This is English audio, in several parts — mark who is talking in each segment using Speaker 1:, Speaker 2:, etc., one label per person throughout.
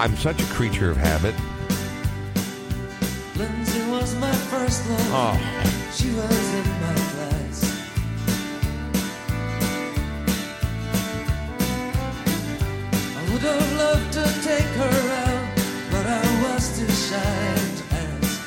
Speaker 1: I'm such a creature of habit.
Speaker 2: Lindsay was my first love.
Speaker 1: Oh,
Speaker 2: She was in my class. I would have loved to take her out, but I was too shy to ask.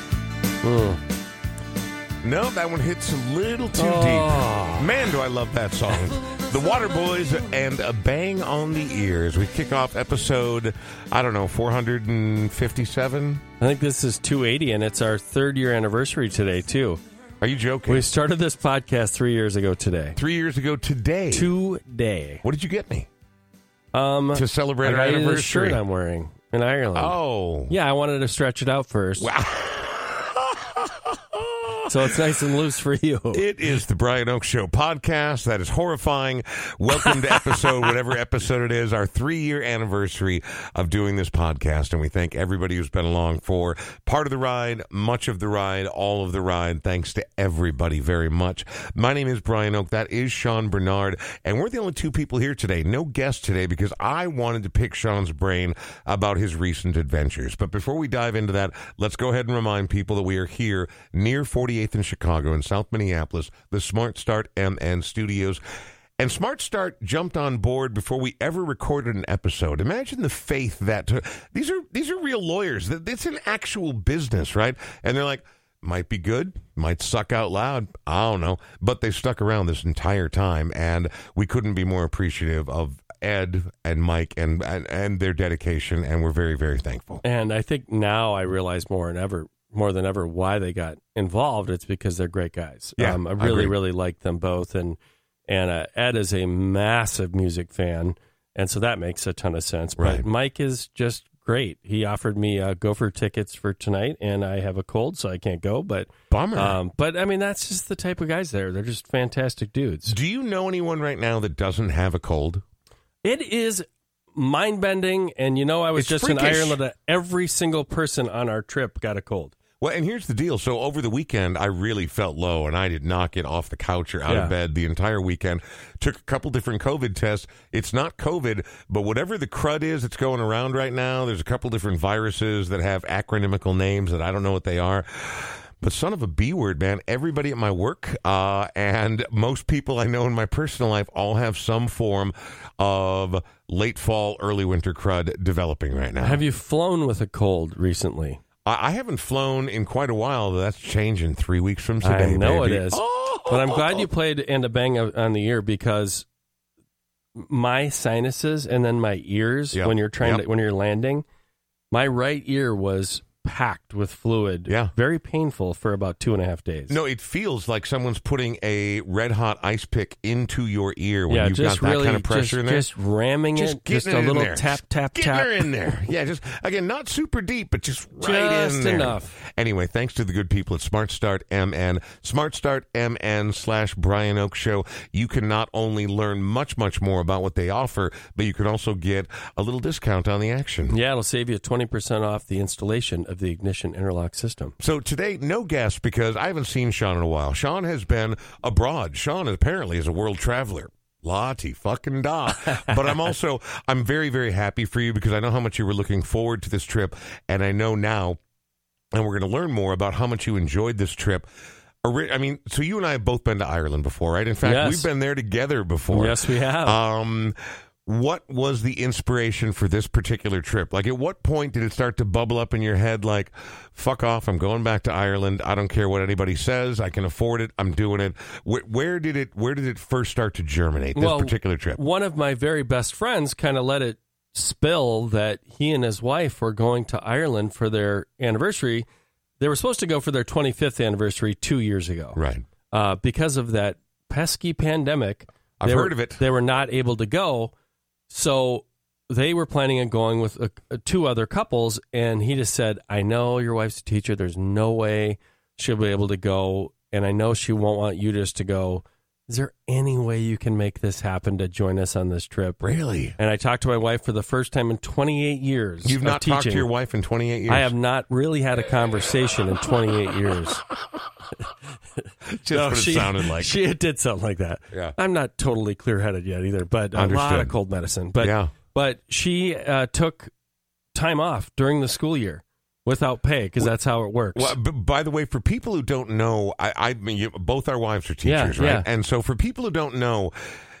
Speaker 1: no, that one hits a little too
Speaker 3: Oh.
Speaker 1: deep. Man, do I love that song. The Waterboys and a bang on the ears. We kick off episode, I don't know, 457.
Speaker 3: I think this is 280, and it's our third year anniversary today, too.
Speaker 1: Are you joking?
Speaker 3: We started this podcast three years ago today.
Speaker 1: Three years ago today.
Speaker 3: Today.
Speaker 1: What did you get me
Speaker 3: Um,
Speaker 1: to celebrate
Speaker 3: I
Speaker 1: our anniversary?
Speaker 3: shirt I'm wearing in Ireland.
Speaker 1: Oh,
Speaker 3: Yeah, I wanted to stretch it out first.
Speaker 1: Wow.
Speaker 3: So it's nice and loose for you.
Speaker 1: It is the Brian Oake Show podcast. That is horrifying. Welcome to episode, whatever episode it is, our three year anniversary of doing this podcast. And we thank everybody who's been along for part of the ride, much of the ride, all of the ride. Thanks to everybody very much. My name is Brian Oake. That is Sean Bernard. And we're the only two people here today. No guest today because I wanted to pick Sean's brain about his recent adventures. But before we dive into that, let's go ahead and remind people that we are here near 48th in Chicago in South Minneapolis, the Smart Start MN Studios. And Smart Start jumped on board before we ever recorded an episode. Imagine the faith that these are these are real lawyers. It's an actual business, right? And they're like, might be good, might suck out loud. I don't know, but they stuck around this entire time, and we couldn't be more appreciative of Ed and Mike and and, and their dedication, and we're very very thankful.
Speaker 3: And I think now I realize more than ever, more than ever, why they got involved. It's because they're great guys.
Speaker 1: Yeah,
Speaker 3: um, I
Speaker 1: I
Speaker 3: really,
Speaker 1: agree.
Speaker 3: really like them both. And and uh, Ed is a massive music fan, and so that makes a ton of sense. But
Speaker 1: Right.
Speaker 3: Mike is just great. He offered me uh, Gopher tickets for tonight, and I have a cold, so I can't go. But
Speaker 1: Bummer.
Speaker 3: um, but I mean, that's just the type of guys there. They're just fantastic dudes.
Speaker 1: Do you know anyone right now that doesn't have a cold?
Speaker 3: It is mind bending, and you know, I was
Speaker 1: It's
Speaker 3: just
Speaker 1: freakish.
Speaker 3: in Ireland. uh, Every single person on our trip got a cold.
Speaker 1: Well, and here's the deal. So over the weekend, I really felt low, and I did not get off the couch or out
Speaker 3: Yeah.
Speaker 1: of bed the entire weekend. Took a couple different COVID tests. It's not COVID, but whatever the crud is that's going around right now, there's a couple different viruses that have acronymical names that I don't know what they are. But son of a B word, man. Everybody at my work uh, and most people I know in my personal life all have some form of late fall, early winter crud developing right now.
Speaker 3: Have you flown with a cold recently?
Speaker 1: I I haven't flown in quite a while. That's changing three weeks from today.
Speaker 3: I know
Speaker 1: baby.
Speaker 3: it is.
Speaker 1: Oh!
Speaker 3: But I'm glad you played and a bang on the ear because my sinuses and then my ears
Speaker 1: Yep.
Speaker 3: when you're trying
Speaker 1: Yep.
Speaker 3: to when you're landing, my right ear was packed with fluid.
Speaker 1: Yeah.
Speaker 3: Very painful for about two and a half days.
Speaker 1: No, it feels like someone's putting a red hot ice pick into your ear when
Speaker 3: yeah,
Speaker 1: you've got that
Speaker 3: really
Speaker 1: kind of pressure
Speaker 3: just,
Speaker 1: in there.
Speaker 3: just ramming
Speaker 1: Just
Speaker 3: it, just
Speaker 1: getting
Speaker 3: a little
Speaker 1: there.
Speaker 3: tap tap
Speaker 1: Getting
Speaker 3: tap.
Speaker 1: her in there. Yeah, just again, not super deep, but just right
Speaker 3: Just
Speaker 1: in there.
Speaker 3: enough.
Speaker 1: Anyway, thanks to the good people at Smart Start MN, Smart Start MN slash Brian Oake Show. You can not only learn much, much more about what they offer, but you can also get a little discount on the action.
Speaker 3: Yeah, it'll save you 20% off the installation of the ignition interlock system.
Speaker 1: So today, no guest because I haven't seen Sean in a while. Sean has been abroad. Sean apparently is a world traveler. Lottie fucking da. but I'm also I'm very very happy for you because I know how much you were looking forward to this trip, and I know now, and we're going to learn more about how much you enjoyed this trip. I mean, so you and I have both been to Ireland before, right? In fact,
Speaker 3: Yes.
Speaker 1: we've been there together before.
Speaker 3: Yes, we have.
Speaker 1: Um, what was the inspiration for this particular trip? Like, at what point did it start to bubble up in your head? Like, fuck off! I'm going back to Ireland. I don't care what anybody says. I can afford it. I'm doing it. Where, where did it? Where did it first start to germinate? This
Speaker 3: Well,
Speaker 1: particular trip.
Speaker 3: One of my very best friends kind of let it spill that he and his wife were going to Ireland for their anniversary. They were supposed to go for their 25th anniversary two years ago.
Speaker 1: Right.
Speaker 3: Uh, because of that pesky pandemic,
Speaker 1: I've
Speaker 3: they
Speaker 1: heard
Speaker 3: were-
Speaker 1: of it.
Speaker 3: They were not able to go. So they were planning on going with uh uh, two other couples. And he just said, I know your wife's a teacher. There's no way she'll be able to go. And I know she won't want you just to go. Is there any way you can make this happen to join us on this trip?
Speaker 1: Really?
Speaker 3: And I talked to my wife for the first time in 28 years.
Speaker 1: You've not talked to your wife in 28 years.
Speaker 3: I have not really had a conversation in 28 years.
Speaker 1: Just
Speaker 3: No,
Speaker 1: what it sounded like.
Speaker 3: She did something like that.
Speaker 1: Yeah.
Speaker 3: I'm not totally clear headed yet either, but a lot of cold medicine. But
Speaker 1: Yeah.
Speaker 3: but she uh, took time off during the school year without pay because that's how it works.
Speaker 1: Well, b- by the way, for people who don't know, I, I mean, you, both our wives are
Speaker 3: Yeah,
Speaker 1: teachers, right?
Speaker 3: yeah.
Speaker 1: And so, for people who don't know,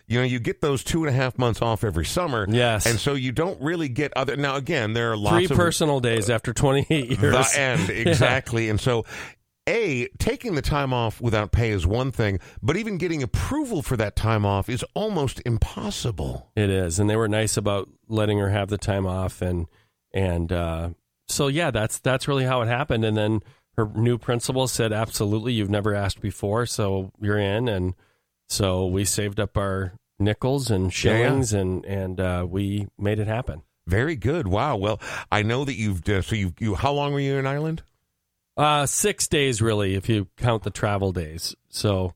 Speaker 1: you know, you get those two and a half months off every summer.
Speaker 3: Yes.
Speaker 1: and so you don't really get other. Now, again, there are lots
Speaker 3: Three
Speaker 1: of
Speaker 3: personal days after 28 years.
Speaker 1: the end exactly, and so. A, taking the time off without pay is one thing, but even getting approval for that time off is almost impossible.
Speaker 3: It is, and they were nice about letting her have the time off, and and uh, so yeah, that's that's really how it happened. And then her new principal said, "Absolutely, you've never asked before, so you're in." And so we saved up our nickels and
Speaker 1: Yeah, yeah.
Speaker 3: shillings, and and uh, we made it happen.
Speaker 1: Very good. Wow. Well, I know that you've uh, so you you how long were you in Ireland?
Speaker 3: Uh, six days, really, if you count the travel days. So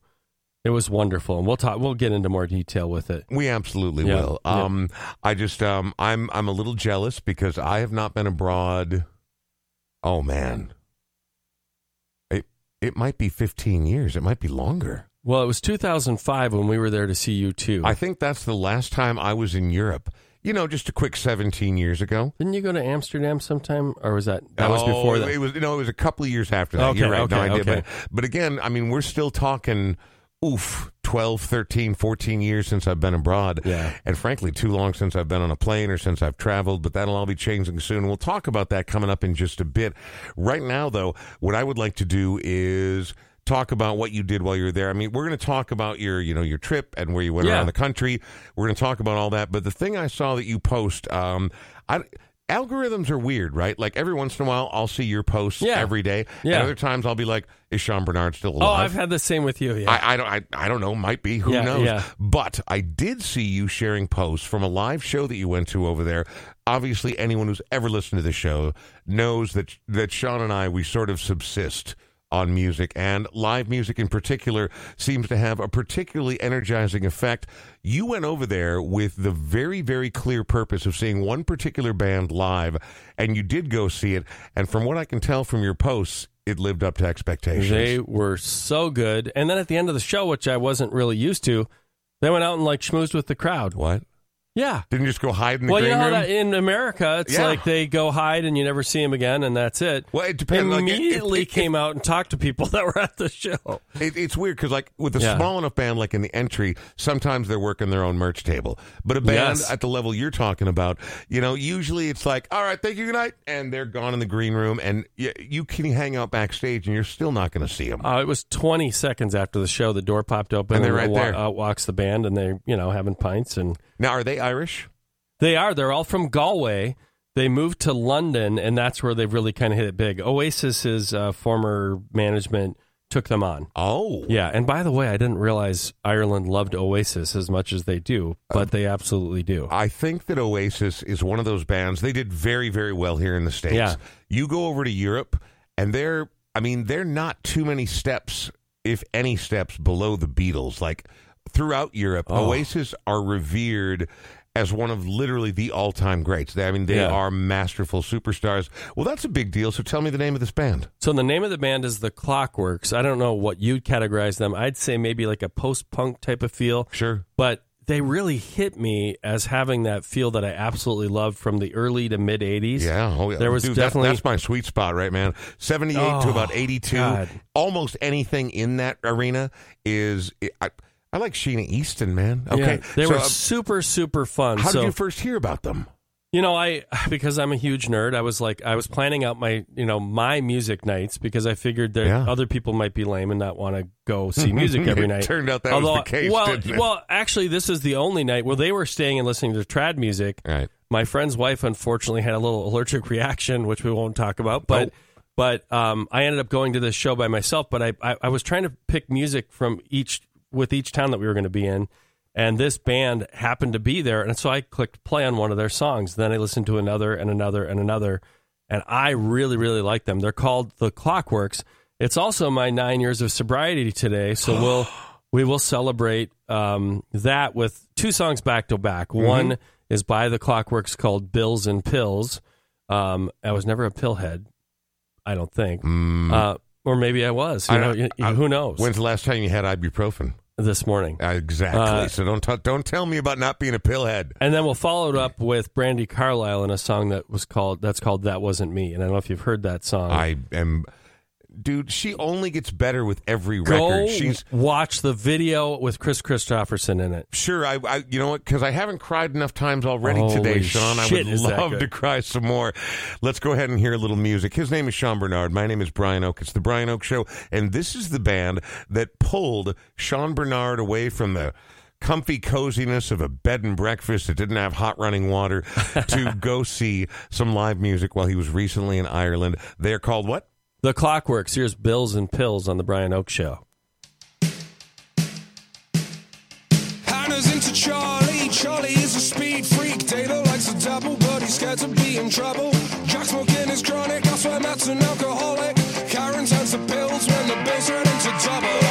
Speaker 3: it was wonderful, and we'll talk. We'll get into more detail with it.
Speaker 1: We absolutely
Speaker 3: Yeah,
Speaker 1: will.
Speaker 3: yeah.
Speaker 1: Um, I just um, I'm I'm a little jealous because I have not been abroad. Oh man, it it might be 15 years. It might be longer.
Speaker 3: Well, it was 2005 when we were there to see you too.
Speaker 1: I think that's the last time I was in Europe. You know, just a quick 17 years ago.
Speaker 3: Didn't you go to Amsterdam sometime, or was that that was
Speaker 1: Oh,
Speaker 3: before that?
Speaker 1: It was no, it was a couple of years after that.
Speaker 3: Okay,
Speaker 1: You're right.
Speaker 3: okay,
Speaker 1: no, I did.
Speaker 3: okay.
Speaker 1: But, but again, I mean, we're still talking. Oof, 12, 13, 14 years since I've been abroad.
Speaker 3: Yeah.
Speaker 1: And frankly, too long since I've been on a plane or since I've traveled, but that'll all be changing soon. We'll talk about that coming up in just a bit. Right now, though, what I would like to do is talk about what you did while you were there. I mean, we're going to talk about your, you know, your trip and where you went
Speaker 3: Yeah.
Speaker 1: around the country. We're going to talk about all that. But the thing I saw that you post, um, I, algorithms are weird, right? Like every once in a while, I'll see your posts
Speaker 3: Yeah.
Speaker 1: every day.
Speaker 3: Yeah.
Speaker 1: And other times, I'll be like, "Is Sean Bernard still
Speaker 3: oh,
Speaker 1: alive?" oh.
Speaker 3: I've had the same with you. Yeah.
Speaker 1: I, I don't. I, I don't know. Might be. Who
Speaker 3: Yeah,
Speaker 1: knows?
Speaker 3: yeah.
Speaker 1: But I did see you sharing posts from a live show that you went to over there. Obviously, anyone who's ever listened to the show knows that that Sean and I we sort of subsist on music and live music in particular seems to have a particularly energizing effect. You went over there with the very very clear purpose of seeing one particular band live and you did go see it and from what I can tell from your posts it lived up to expectations.
Speaker 3: They were so good. And then at the end of the show, which I wasn't really used to, they went out and like schmoozed with the crowd.
Speaker 1: what?
Speaker 3: Yeah.
Speaker 1: Didn't you just go hide in the green.
Speaker 3: Well, you know
Speaker 1: room?
Speaker 3: that in America, it's
Speaker 1: Yeah.
Speaker 3: like they go hide and you never see them again, and that's it.
Speaker 1: Well, it depends. Like,
Speaker 3: Immediately
Speaker 1: if- if-
Speaker 3: came out and talked to people that were at the show.
Speaker 1: It, it's weird because, like, with a
Speaker 3: Yeah.
Speaker 1: small enough band like in the entry, sometimes they're working their own merch table. But a band
Speaker 3: Yes.
Speaker 1: at the level you're talking about, you know, usually it's like, all right, thank you, good night, and they're gone in the green room, and you, you can hang out backstage, and you're still not going to see them.
Speaker 3: Uh, it was 20 seconds after the show. The door popped open,
Speaker 1: And they're right
Speaker 3: wa-
Speaker 1: there.
Speaker 3: out walks the band, and they, you know, having pints and
Speaker 1: now, are they Irish?
Speaker 3: They are. They're all from Galway. They moved to London, and that's where they've really kind of hit it big. Oasis's uh, former management took them on.
Speaker 1: Oh,
Speaker 3: Yeah, and by the way, I didn't realize Ireland loved Oasis as much as they do, but they absolutely do.
Speaker 1: I think that Oasis is one of those bands. They did very, very well here in the States.
Speaker 3: Yeah.
Speaker 1: You go over to Europe, and they're, I mean, they're not too many steps, if any steps, below the Beatles. Like throughout Europe,
Speaker 3: Oh.
Speaker 1: Oasis are revered as one of literally the all time greats. They, I mean, they
Speaker 3: Yeah.
Speaker 1: are masterful superstars. Well, that's a big deal. So tell me the name of this band.
Speaker 3: So the name of the band is the Clockworks. I don't know what you'd categorize them. I'd say maybe like a post-punk type of feel,
Speaker 1: Sure.
Speaker 3: but they really hit me as having that feel that I absolutely loved from the early to mid 80s.
Speaker 1: Yeah, oh, yeah.
Speaker 3: There was
Speaker 1: Dude,
Speaker 3: definitely
Speaker 1: that's my sweet spot, right, man? Seventy-eight to
Speaker 3: Oh,
Speaker 1: about eighty-two.
Speaker 3: God.
Speaker 1: Almost anything in that arena is. I, I like Sheena Easton, man. Okay,
Speaker 3: Yeah, they
Speaker 1: so,
Speaker 3: were
Speaker 1: uh,
Speaker 3: super super fun.
Speaker 1: how
Speaker 3: so
Speaker 1: did you first hear about them?
Speaker 3: You know, I because I'm a huge nerd. I was like, I was planning out my, you know, my music nights because I figured that
Speaker 1: Yeah.
Speaker 3: other people might be lame and not want to go see music every
Speaker 1: It
Speaker 3: night.
Speaker 1: turned out that was the case,
Speaker 3: Well, well, actually, this is the only night where they were staying and listening to trad music.
Speaker 1: Right.
Speaker 3: My friend's wife unfortunately had a little allergic reaction, which we won't talk about. But
Speaker 1: Oh.
Speaker 3: but um, I ended up going to this show by myself. But I, I I was trying to pick music from each with each town that we were going to be in. And this band happened to be there, and so I clicked play on one of their songs. Then I listened to another and another and another, and I really, really like them. They're called the Clockworks. It's also my nine years of sobriety today, so we'll we will celebrate um, that with two songs back to back. One is by the Clockworks called "Bills and Pills." Um, I was never a pillhead, I don't think, uh, or maybe I was. You
Speaker 1: I
Speaker 3: know,
Speaker 1: don't-
Speaker 3: y-
Speaker 1: I-
Speaker 3: who knows?
Speaker 1: When's the last time you had ibuprofen?
Speaker 3: this morning.
Speaker 1: Uh, exactly.
Speaker 3: Uh,
Speaker 1: so don't t- don't tell me about not being a pillhead.
Speaker 3: And then we'll follow it up with Brandi Carlile in a song that was called that's called That Wasn't Me. And I don't know if you've heard that song.
Speaker 1: I am, dude. She only gets better with every
Speaker 3: Go
Speaker 1: record. She's
Speaker 3: watch the video with Kris Kristofferson in it.
Speaker 1: Sure, I, I you know what? Because I haven't cried enough times already
Speaker 3: Holy
Speaker 1: today, Sean. I would
Speaker 3: is that
Speaker 1: love
Speaker 3: good.
Speaker 1: to cry some more. Let's go ahead and hear a little music. His name is Sean Bernard. My name is Brian Oake. It's the Brian Oake Show, and this is the band that pulled Sean Bernard away from the comfy coziness of a bed and breakfast that didn't have hot running water to go see some live music while he was recently in Ireland. They're called what?
Speaker 3: The Clockworks. Here's Bills and Pills on the Brian Oake Show.
Speaker 4: Hannah's into Charlie. Charlie is a speed freak. Data likes a double, but he's scared to be in trouble. Jack smoking is chronic. Matt's an alcoholic. Pills when the bills into double.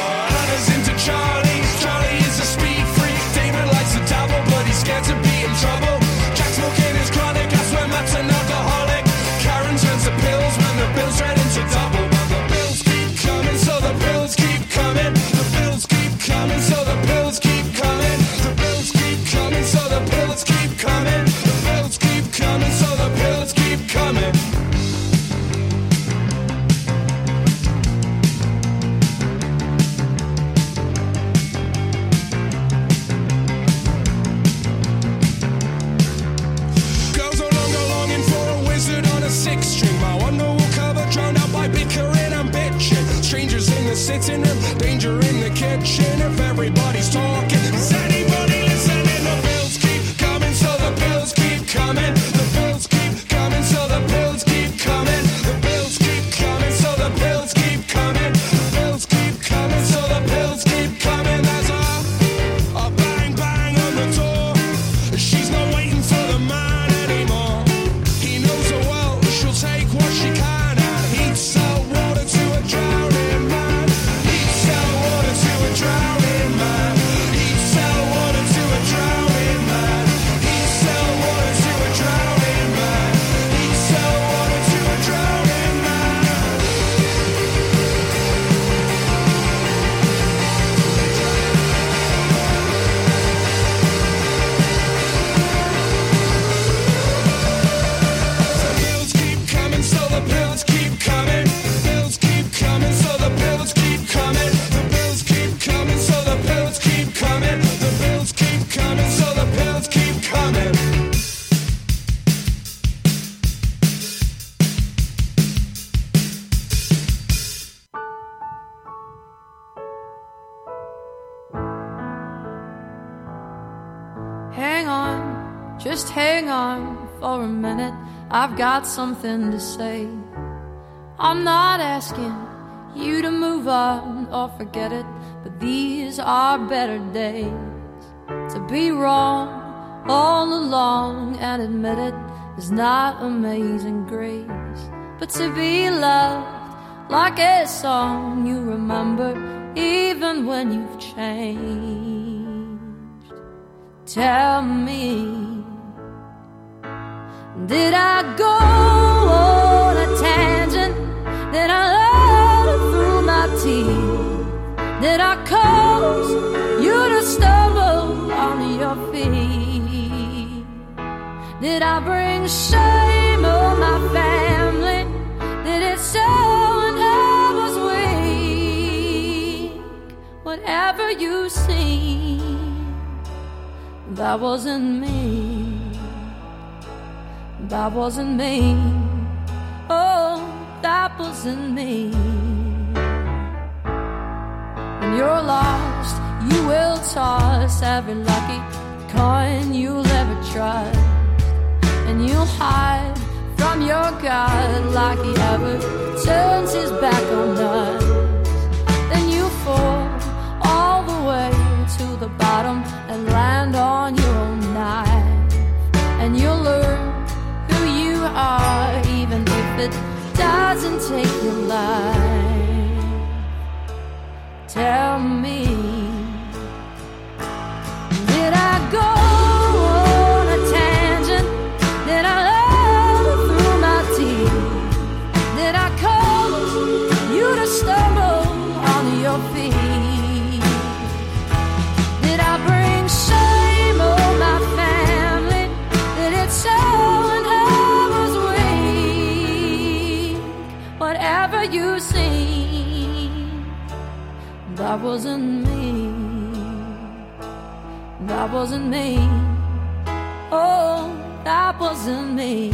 Speaker 4: Strangers in sitting danger in the kitchen. If everybody's talking,
Speaker 5: something to say. I'm not asking you to move on or forget it, but these are better days. To be wrong all along and admit it is not amazing grace, but to be loved like a song you remember even when you've changed. Tell me, did I go on a tangent? Did I let through my teeth? Did I cause you to stumble on your feet? Did I bring shame on my family? Did it show when I was weak? Whatever you see that wasn't me. That wasn't me. Oh, that wasn't me. When you're lost, you will toss every lucky coin you'll ever trust. And you'll hide from your God like he ever turns his back on us. Then you fall all the way to the bottom and land on it doesn't take your life. Tell me, you seen. That wasn't me. That wasn't me. Oh, that wasn't me.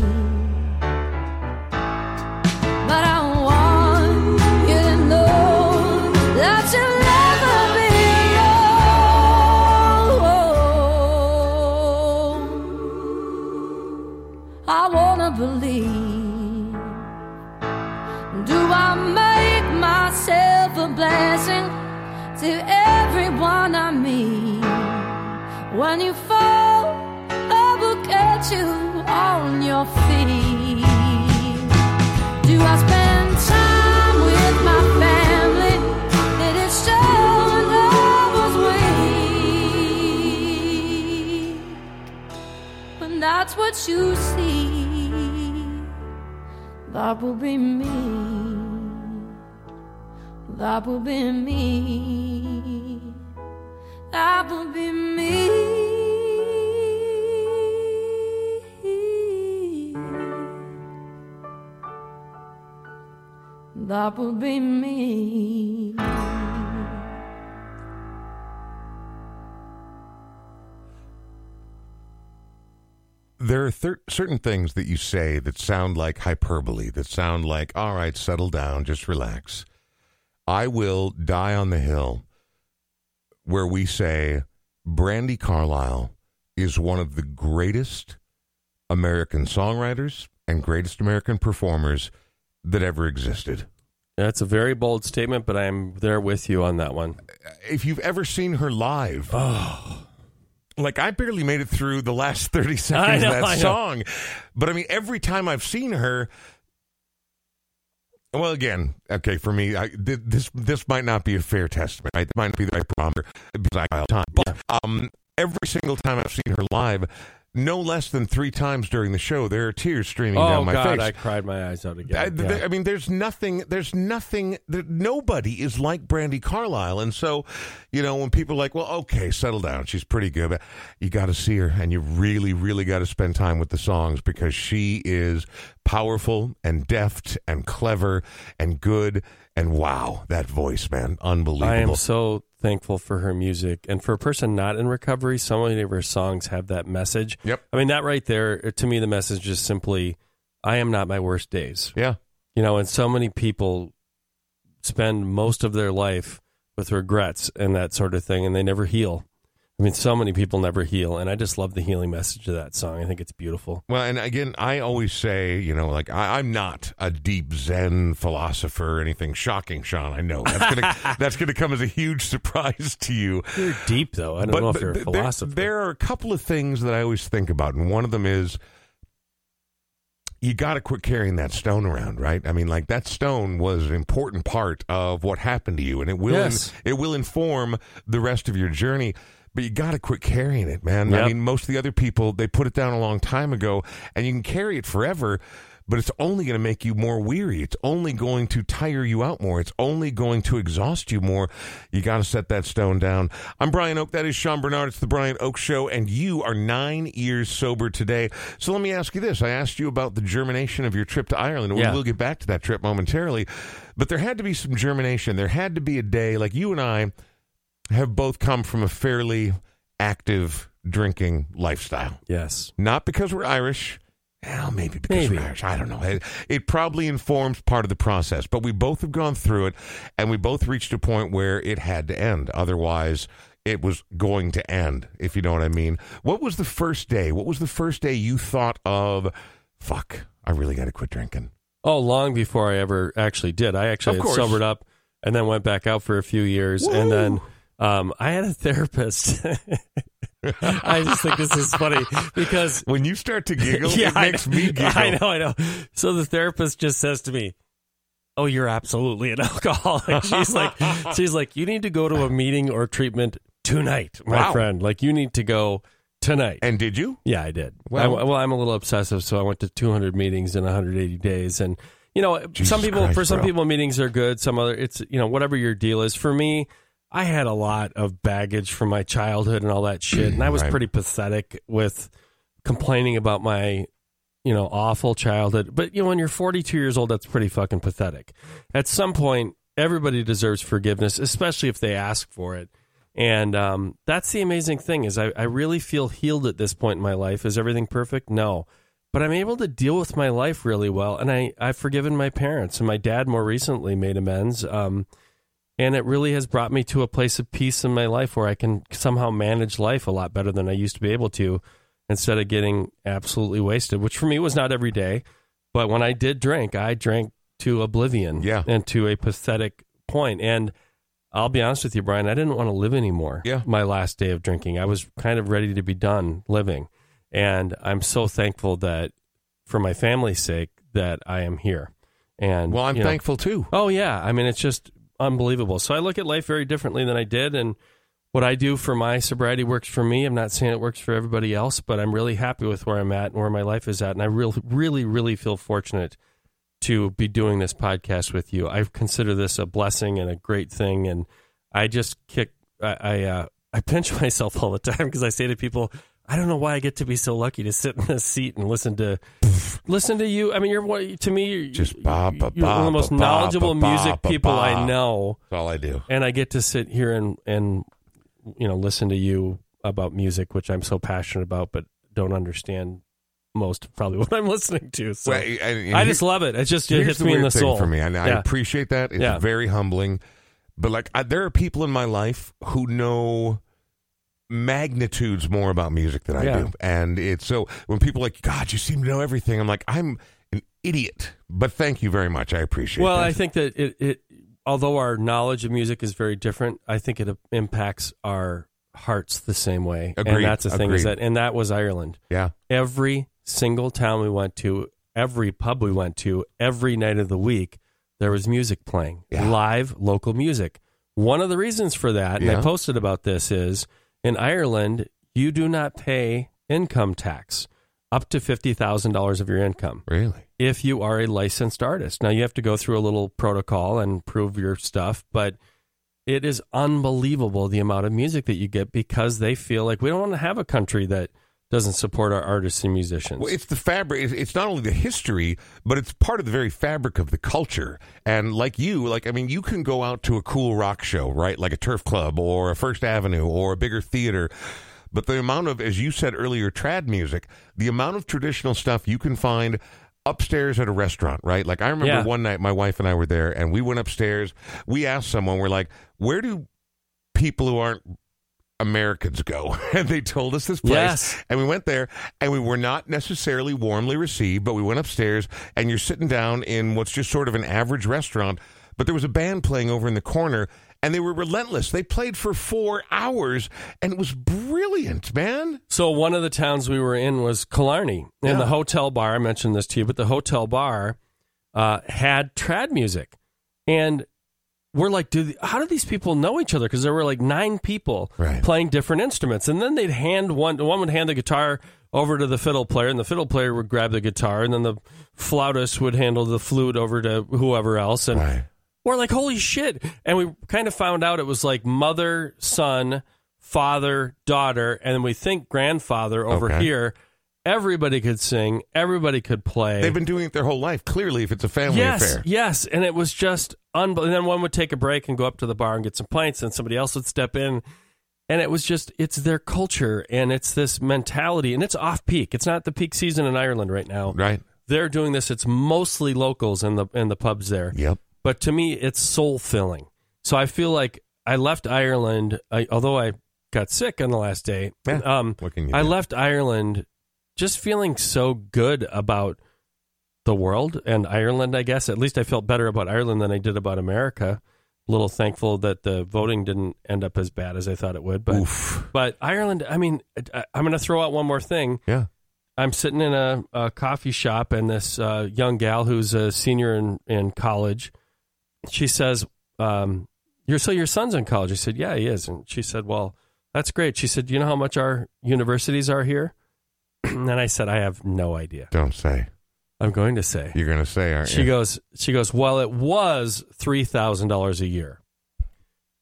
Speaker 5: But I want you to know that you'll never be alone. I wanna believe. To everyone I meet? When you fall, I will catch you on your feet. Do I spend time with my family? Did it show love was weak? When that's what you see, that will be me. That will be me. That will be me. That will be me.
Speaker 1: there are thir- certain things that you say that sound like hyperbole, that sound like, all right, settle down, just relax. I will die on the hill where we say Brandi Carlile is one of the greatest American songwriters and greatest American performers that ever existed.
Speaker 3: That's a very bold statement, but I'm there with you on that one.
Speaker 1: If you've ever seen her live,
Speaker 3: Oh,
Speaker 1: like I barely made it through the last 30 seconds
Speaker 3: know,
Speaker 1: of that song. But I mean, every time I've seen her, well, again, okay, for me, I, th- this this might not be a fair testament. Right? It might not be the right barometer because I the time. But um, every single time I've seen her live, no less than three times during the show, there are tears streaming
Speaker 3: oh
Speaker 1: down my
Speaker 3: God,
Speaker 1: face.
Speaker 3: I cried my eyes out
Speaker 1: I,
Speaker 3: again.
Speaker 1: th-
Speaker 3: Yeah.
Speaker 1: I mean, there's nothing. There's nothing. There, nobody is like Brandi Carlile, and so, you know, when people are like, "Well, okay, settle down. She's pretty good," but you got to see her, and you really, really got to spend time with the songs because she is powerful and deft and clever and good. And wow, that voice, man, unbelievable.
Speaker 3: I am so thankful for her music and for a person not in recovery. So many of her songs have that message.
Speaker 1: Yep.
Speaker 3: I mean, that right there, uh, to me, the message is simply, "I am not my worst days."
Speaker 1: yeah.
Speaker 3: You know, and so many people spend most of their life with regrets and that sort of thing, and they never heal. I mean, so many people never heal, and I just love the healing message of that song. I think it's beautiful.
Speaker 1: Well, and again, I always say, you know, like I, I'm not a deep Zen philosopher or anything shocking, Sean. I know that's gonna that's gonna come as a huge surprise to you.
Speaker 3: You're deep, though. I don't know if you're a
Speaker 1: th- there-
Speaker 3: philosopher.
Speaker 1: There, are a couple of things that I always think about, and one of them is you got to quit carrying that stone around, right? I mean, like that stone was an important part of what happened to you, and it will
Speaker 3: Yes.
Speaker 1: it will inform the rest of your journey. But you got to quit carrying it, man. I mean, most of the other people they put it down a long time ago, and you can carry it forever. But it's only going to make you more weary. It's only going to tire you out more. It's only going to exhaust you more. You got to set that stone down. I'm Brian Oake. That is Sean Bernard. It's the Brian Oake Show, and you are nine years sober today. So let me ask you this: I asked you about the germination of your trip to Ireland,
Speaker 3: Yeah.
Speaker 1: we will get back to that trip momentarily. But there had to be some germination. There had to be a day like you and I have both come from a fairly active drinking lifestyle.
Speaker 3: yes.
Speaker 1: Not because we're Irish. Well, maybe because
Speaker 3: Maybe.
Speaker 1: we're Irish. I don't know. It, it probably informs part of the process, but we both have gone through it, and we both reached a point where it had to end. Otherwise, it was going to end, if you know what I mean. What was the first day? What was the first day you thought of, fuck, I really got to quit drinking?
Speaker 3: Oh, long before I ever actually did. I actually sobered up and then went back out for a few years. And then um, I had a therapist. I just think this is funny because
Speaker 1: When you start to giggle,
Speaker 3: yeah,
Speaker 1: it makes me giggle.
Speaker 3: I know, I know. So the therapist just says to me, "Oh, you're absolutely an alcoholic." She's like, she's like, you need to go to a meeting or treatment tonight, my
Speaker 1: Wow.
Speaker 3: friend. Like, you need to go tonight.
Speaker 1: And did you?
Speaker 3: Yeah, I did.
Speaker 1: Well-
Speaker 3: I, well, I'm a little obsessive, so I went to 200 meetings in 180 days, and you know,
Speaker 1: Jesus
Speaker 3: some people
Speaker 1: Christ,
Speaker 3: for some
Speaker 1: bro.
Speaker 3: people meetings are good. Some other, it's you know, whatever your deal is. For me, I had a lot of baggage from my childhood and all that shit, and I was
Speaker 1: Right.
Speaker 3: pretty pathetic with complaining about my you know, awful childhood. But you know, when you're 42 years old, that's pretty fucking pathetic. At some point, everybody deserves forgiveness, especially if they ask for it. And um, that's the amazing thing is I, I really feel healed at this point in my life. Is everything perfect? No. But I'm able to deal with my life really well. And I, I've forgiven my parents. And my dad more recently made amends. Um, and it really has brought me to a place of peace in my life where I can somehow manage life a lot better than I used to be able to instead of getting absolutely wasted, which for me was not every day. But when I did drink, I drank to oblivion
Speaker 1: Yeah.
Speaker 3: and to a pathetic point. And I'll be honest with you, Brian, I didn't want to live anymore.
Speaker 1: Yeah.
Speaker 3: My last day of drinking, I was kind of ready to be done living. And I'm so thankful that for my family's sake that I am here. And
Speaker 1: Well, I'm
Speaker 3: you know,
Speaker 1: thankful too.
Speaker 3: Oh yeah, I mean it's just unbelievable. So I look at life very differently than I did, and what I do for my sobriety works for me. I'm not saying it works for everybody else, but I'm really happy with where I'm at and where my life is at, and I really, really, really feel fortunate to be doing this podcast with you. I consider this a blessing and a great thing, and I just kick. I I, uh, I pinch myself all the time because I say to people. I don't know why I get to be so lucky to sit in this seat and listen to listen to you. I mean, you're to me, you're,
Speaker 1: Just
Speaker 3: you're one of the most knowledgeable music people. I know,
Speaker 1: That's all I do.
Speaker 3: and I get to sit here and and you know listen to you about music, which I'm so passionate about, but don't understand most probably what I'm listening to. So
Speaker 1: Well, and
Speaker 3: I just love it. It just it hits me in the soul
Speaker 1: for me, I
Speaker 3: Yeah.
Speaker 1: appreciate that. It's
Speaker 3: Yeah.
Speaker 1: very humbling. But like, I, there are people in my life who know magnitudes more about music than I
Speaker 3: Yeah.
Speaker 1: do, and it's so when people are like, God, you seem to know everything. I'm like, I'm an idiot, but thank you very much. I appreciate. It.
Speaker 3: Well,
Speaker 1: that.
Speaker 3: I think that it, it, although our knowledge of music is very different, I think it impacts our hearts the same way.
Speaker 1: Agreed.
Speaker 3: And that's the thing is that, and that was Ireland.
Speaker 1: yeah,
Speaker 3: Every single town we went to, every pub we went to, every night of the week, there was music playing,
Speaker 1: Yeah.
Speaker 3: live local music. One of the reasons for that, and
Speaker 1: Yeah.
Speaker 3: I posted about this, is in Ireland, you do not pay income tax up to $50,000 of your income
Speaker 1: really.
Speaker 3: if you are a licensed artist. Now you have to go through a little protocol and prove your stuff, but it is unbelievable the amount of music that you get because they feel like we don't want to have a country that doesn't support our artists and musicians.
Speaker 1: Well, it's the fabric. It's, not only the history, but it's part of the very fabric of the culture. And like you, like I mean, you can go out to a cool rock show, right? Like a Turf Club or a First Avenue or a bigger theater. But the amount of, as you said earlier, trad music, the amount of traditional stuff you can find upstairs at a restaurant, right? Like I remember
Speaker 3: Yeah.
Speaker 1: one night my wife and I were there and we went upstairs. We asked someone, we're like, where do people who aren't Americans go? And they told us this place.
Speaker 3: Yes.
Speaker 1: And we went there and we were not necessarily warmly received, but we went upstairs and you're sitting down in what's just sort of an average restaurant. But there was a band playing over in the corner and they were relentless. They played for four hours and it was brilliant, man.
Speaker 3: So one of the towns we were in was Killarney, and
Speaker 1: Yeah.
Speaker 3: the hotel bar. I mentioned this to you, but the hotel bar uh, had trad music, and we're like, do the, how do these people know each other? Because there were like nine people
Speaker 1: Right.
Speaker 3: playing different instruments, and then they'd hand one. One would hand the guitar over to the fiddle player, and the fiddle player would grab the guitar, and then the flautist would handle the flute over to whoever else, and
Speaker 1: Right.
Speaker 3: we're like, holy shit. And we kind of found out it was like mother, son, father, daughter, and then we think grandfather over
Speaker 1: Okay.
Speaker 3: here. Everybody could sing, everybody could play.
Speaker 1: They've been doing it their whole life, clearly, if it's a family
Speaker 3: yes,
Speaker 1: affair.
Speaker 3: yes. And it was just unbelievable. And then one would take a break and go up to the bar and get some pints, and somebody else would step in. And it was just, it's their culture and it's this mentality, and it's off peak. It's not the peak season in Ireland right now.
Speaker 1: Right?
Speaker 3: They're doing this. It's mostly locals in the in the pubs there
Speaker 1: Yep.
Speaker 3: but to me it's soul filling so i feel like i left ireland I, although i got sick on the last day
Speaker 1: Yeah.
Speaker 3: um,
Speaker 1: What can you
Speaker 3: i
Speaker 1: do?
Speaker 3: left ireland just feeling so good about the world and ireland i guess at least i felt better about ireland than i did about america a little thankful that the voting didn't end up as bad as i thought it would but
Speaker 1: Oof.
Speaker 3: but ireland i mean I, i'm going to throw out one more thing
Speaker 1: Yeah.
Speaker 3: I'm sitting in a, a coffee shop, and this uh, young gal who's a senior in, in college, she says, um, "You're so your son's in college." I said, "Yeah, he is." And she said, "Well, that's great." She said, you know how much our universities are here?" and I said, "I have no idea."
Speaker 1: Don't say.
Speaker 3: I'm going to say.
Speaker 1: You're going to say, aren't
Speaker 3: She
Speaker 1: you?
Speaker 3: goes, she goes, well, it was three thousand dollars a year,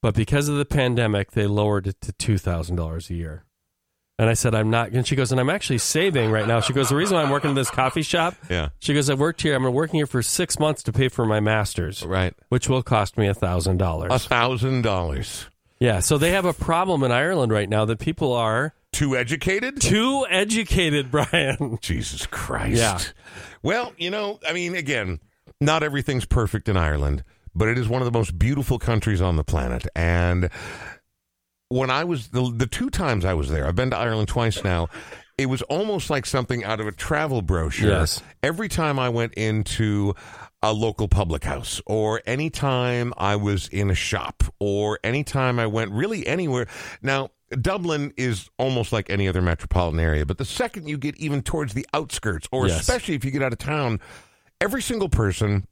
Speaker 3: but because of the pandemic, they lowered it to two thousand dollars a year. And I said, I'm not. And she goes, and I'm actually saving right now. She goes, the reason why I'm working in this coffee shop,
Speaker 1: Yeah.
Speaker 3: she goes, I've worked here. I'm working here for six months to pay for my master's,
Speaker 1: Right.
Speaker 3: which will cost me a thousand
Speaker 1: A
Speaker 3: dollars.
Speaker 1: thousand dollars.
Speaker 3: Yeah. So they have a problem in Ireland right now that people are
Speaker 1: Too educated?
Speaker 3: too educated, Brian.
Speaker 1: Jesus Christ.
Speaker 3: Yeah.
Speaker 1: Well, you know, I mean, again, not everything's perfect in Ireland, but it is one of the most beautiful countries on the planet. And when I was the, the two times I was there, I've been to Ireland twice now. It was almost like something out of a travel brochure.
Speaker 3: Yes.
Speaker 1: Every time I went into a local public house, or anytime I was in a shop, or anytime I went really anywhere. Now, Dublin is almost like any other metropolitan area, but the second you get even towards the outskirts, or
Speaker 3: Yes.
Speaker 1: especially if you get out of town, every single person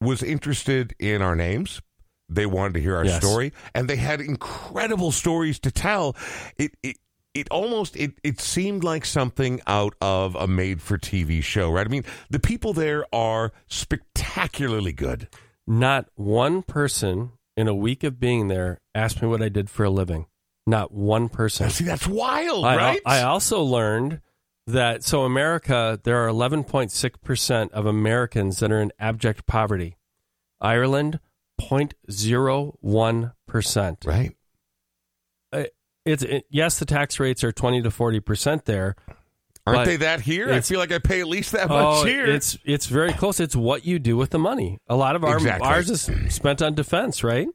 Speaker 1: was interested in our names. They wanted to hear our
Speaker 3: Yes.
Speaker 1: story, and they had incredible stories to tell. It it it almost it it seemed like something out of a made for TV show, right? I mean, the people there are spectacularly good.
Speaker 3: Not one person in a week of being there asked me what I did for a living. Not one person.
Speaker 1: Now, see, that's wild,
Speaker 3: I,
Speaker 1: right?
Speaker 3: I also learned that so America, there are 11.6% of Americans that are in abject poverty. Ireland, 0.01%.
Speaker 1: right.
Speaker 3: It's it, yes, the tax rates are 20 to 40% there.
Speaker 1: Aren't they that here? I feel like I pay at least that much
Speaker 3: Oh,
Speaker 1: here.
Speaker 3: it's it's very close. It's what you do with the money. A lot of our
Speaker 1: Exactly.
Speaker 3: ours is spent on defense, right?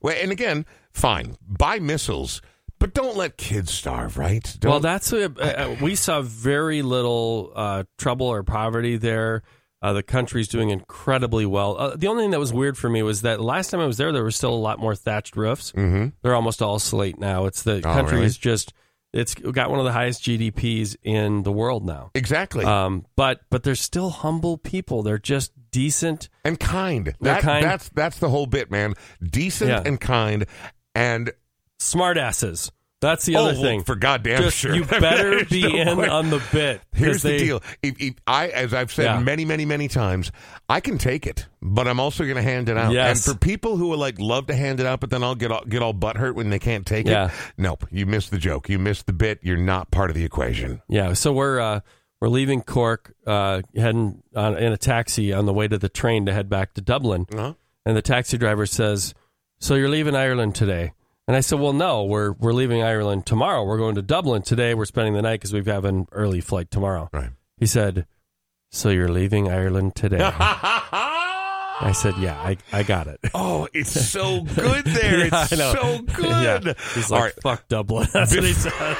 Speaker 1: well, and again, fine, buy missiles, but don't let kids starve, right? Don't,
Speaker 3: Well, that's a, uh, we saw very little uh, trouble or poverty there. Uh, the country's doing incredibly well. Uh, the only thing that was weird for me was that last time I was there, there was still a lot more thatched roofs.
Speaker 1: Mhm.
Speaker 3: They're almost all slate now. It's the
Speaker 1: Oh,
Speaker 3: country
Speaker 1: really?
Speaker 3: is just it's got one of the highest GDPs in the world now.
Speaker 1: exactly.
Speaker 3: Um, but but they're still humble people. They're just decent.
Speaker 1: and kind. That,
Speaker 3: kind.
Speaker 1: That's that's the whole bit, man. Decent
Speaker 3: Yeah.
Speaker 1: and kind, and
Speaker 3: Smartasses. That's the
Speaker 1: oh,
Speaker 3: other
Speaker 1: well,
Speaker 3: thing.
Speaker 1: for goddamn
Speaker 3: Just,
Speaker 1: sure.
Speaker 3: You better be
Speaker 1: no
Speaker 3: in
Speaker 1: way.
Speaker 3: on the bit.
Speaker 1: Here's
Speaker 3: they-
Speaker 1: the deal. If, if I, as I've said
Speaker 3: Yeah.
Speaker 1: many, many, many times, I can take it, but I'm also going to hand it out.
Speaker 3: Yes.
Speaker 1: And for people who are like love to hand it out, but then I'll get all, get all butthurt when they can't take
Speaker 3: Yeah.
Speaker 1: it. Nope, you missed the joke. You missed the bit. You're not part of the equation.
Speaker 3: Yeah, so we're uh, we're leaving Cork, uh, heading on, in a taxi on the way to the train to head back to Dublin.
Speaker 1: Uh-huh.
Speaker 3: And the taxi driver says, "So you're leaving Ireland today?" And I said, "Well, no, we're we're leaving Ireland tomorrow. We're going to Dublin today. We're spending the night because we have an early flight tomorrow."
Speaker 1: Right.
Speaker 3: He said, "So you're leaving Ireland today?" I said, "Yeah, I I got it."
Speaker 1: Oh, it's so good there.
Speaker 3: Yeah,
Speaker 1: it's so good.
Speaker 3: Yeah. He's like,
Speaker 1: right.
Speaker 3: "Fuck Dublin." That's what he said.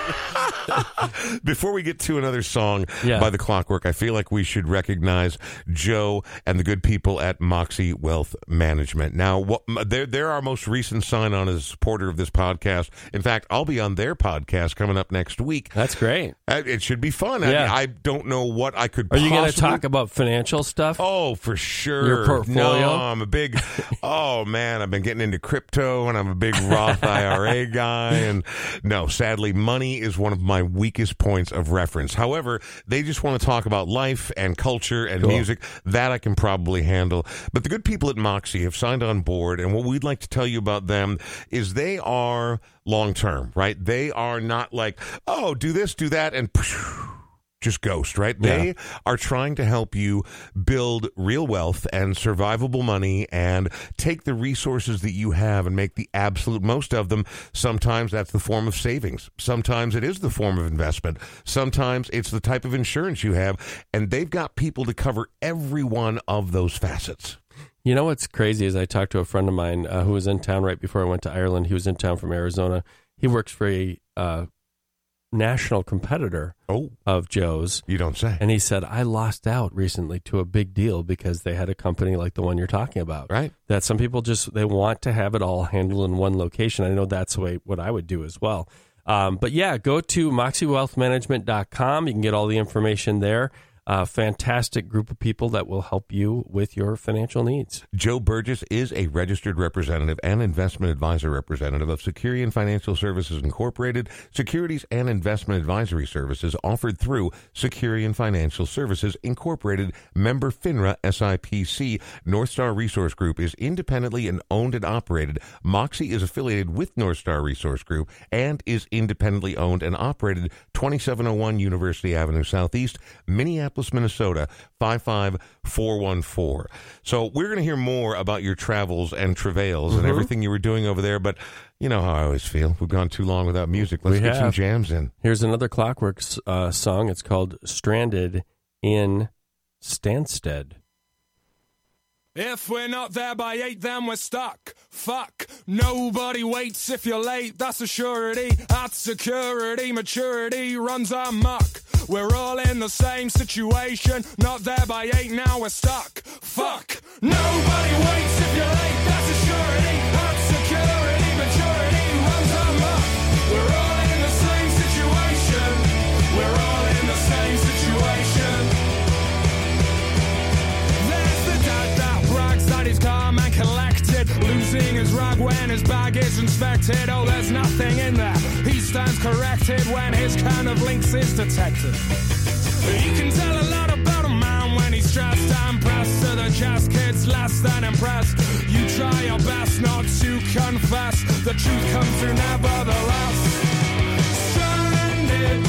Speaker 1: Before we get to another song
Speaker 3: Yeah.
Speaker 1: by the Clockwork, I feel like we should recognize Joe and the good people at Moxie Wealth Management. Now, what, they're, they're our most recent sign on as a supporter of this podcast. In fact, I'll be on their podcast coming up next week.
Speaker 3: That's great.
Speaker 1: Uh, It should be fun. I,
Speaker 3: Yeah.
Speaker 1: I don't know what I could
Speaker 3: Are you going to talk about financial stuff?
Speaker 1: Oh, for sure.
Speaker 3: Your portfolio?
Speaker 1: No, Oh, I'm a big. oh man, I've been getting into crypto, and I'm a big Roth IRA guy. And no, sadly, money is one of my weakest points of reference. However, they just want to talk about life and culture and
Speaker 3: Cool.
Speaker 1: music. That I can probably handle. But the good people at Moxie have signed on board, and what we'd like to tell you about them is they are long term, right? They are not like, oh, do this, do that, and. Just ghost, right?
Speaker 3: Yeah.
Speaker 1: They are trying to help you build real wealth and survivable money and take the resources that you have and make the absolute most of them. Sometimes that's the form of savings. Sometimes it is the form of investment. Sometimes it's the type of insurance you have. And they've got people to cover every one of those facets.
Speaker 3: You know what's crazy is I talked to a friend of mine uh, who was in town right before I went to Ireland. He was in town from Arizona. He works for a uh, national competitor
Speaker 1: Oh,
Speaker 3: of Joe's,
Speaker 1: you don't say.
Speaker 3: and he said I lost out recently to a big deal because they had a company like the one you're talking about.
Speaker 1: Right.
Speaker 3: That some people just they want to have it all handled in one location. I know that's the way what I would do as well. Um, but yeah, go to moxiewealthmanagement.com. You can get all the information there. A fantastic group of people that will help you with your financial needs.
Speaker 1: Joe Burgess is a registered representative and investment advisor representative of Security and Financial Services Incorporated, securities and investment advisory services offered through Security and Financial Services Incorporated, member FINRA SIPC. North Star Resource Group is independently and owned and operated. Moxie is affiliated with North Star Resource Group and is independently owned and operated 2701 University Avenue Southeast, Minneapolis, Minnesota 55414. So we're going to hear more about your travels and travails and everything you were doing over there, but you know how I always feel. We've gone too long without music. Let's
Speaker 3: We
Speaker 1: get some jams in.
Speaker 3: Here's another Clockwork uh, song. It's called Stranded in Stansted.
Speaker 4: If we're not there by eight, then we're stuck. Fuck. Nobody waits if you're late. That's a surety. At security, maturity runs amok. We're all in the same situation. Not there by eight, now we're stuck. Fuck. Nobody waits if you're his rag when his bag is inspected. Oh, there's nothing in there. He stands corrected when his can of links is detected. You can tell a lot about a man when he's stressed and pressed to the chest. Kids less than impressed. You try your best not to confess. The truth comes through nevertheless. Stranded,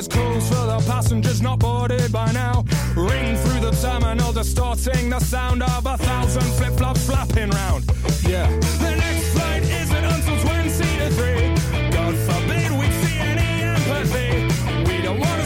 Speaker 4: as calls for the passengers not boarded by now ring through the terminal, distorting the sound of a thousand flip flops flapping round. Yeah, the next flight isn't until 20 to 3. God forbid we see any empathy. We don't want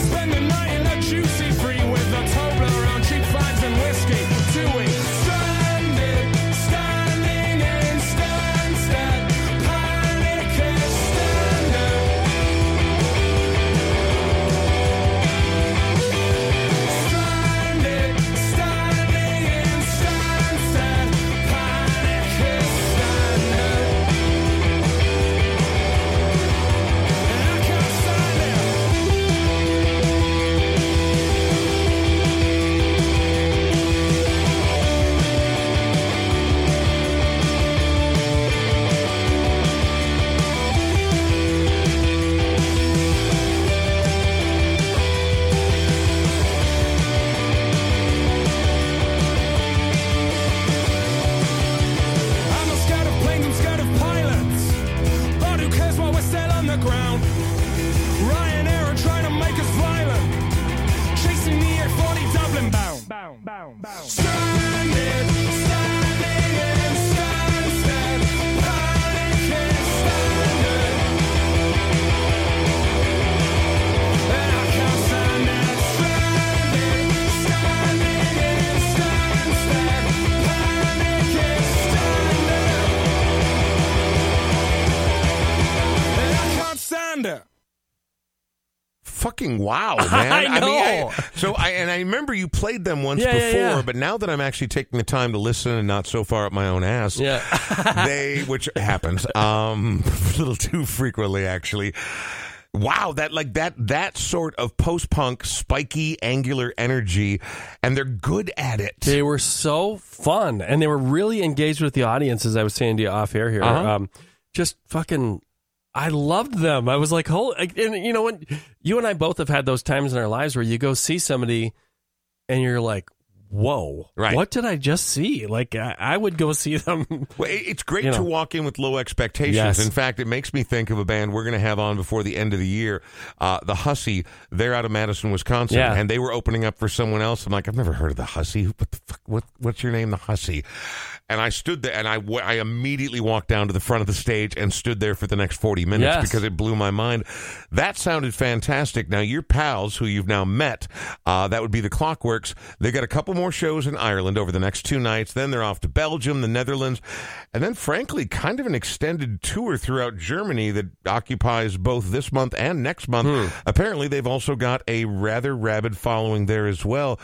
Speaker 1: so I and I remember you played them once
Speaker 3: Yeah, yeah,
Speaker 1: before,
Speaker 3: yeah.
Speaker 1: but now that I'm actually taking the time to listen and not so far up my own ass,
Speaker 3: Yeah.
Speaker 1: they which happens um a little too frequently actually. Wow, that like that that sort of post punk spiky angular energy, and they're good at it.
Speaker 3: They were so fun, and they were really engaged with the audience. As I was saying to you off air here,
Speaker 1: Uh-huh.
Speaker 3: um, just fucking, I loved them. I was like, "Holy!" And you know, when you and I both have had those times in our lives where you go see somebody, and you're like, "Whoa,
Speaker 1: Right.
Speaker 3: What did I just see?" Like, I, I would go see them.
Speaker 1: Well, it's great
Speaker 3: You
Speaker 1: to
Speaker 3: know.
Speaker 1: walk in with low expectations.
Speaker 3: Yes.
Speaker 1: In fact, it makes me think of a band we're going to have on before the end of the year, uh, the Hussy. They're out of Madison, Wisconsin,
Speaker 3: Yeah.
Speaker 1: and they were opening up for someone else. I'm like, I've never heard of the Hussy. What the fuck? What, what's your name, the Hussy? And I stood there, and I, w- I immediately walked down to the front of the stage and stood there for the next 40 minutes
Speaker 3: Yes.
Speaker 1: because it blew my mind. That sounded fantastic. Now, your pals, who you've now met, uh, that would be the Clockworks. They got a couple more more shows in Ireland over the next two nights. Then they're off to Belgium, the Netherlands, and then, frankly, kind of an extended tour throughout Germany that occupies both this month and next month. Hmm. Apparently, they've also got a rather rabid following there as well.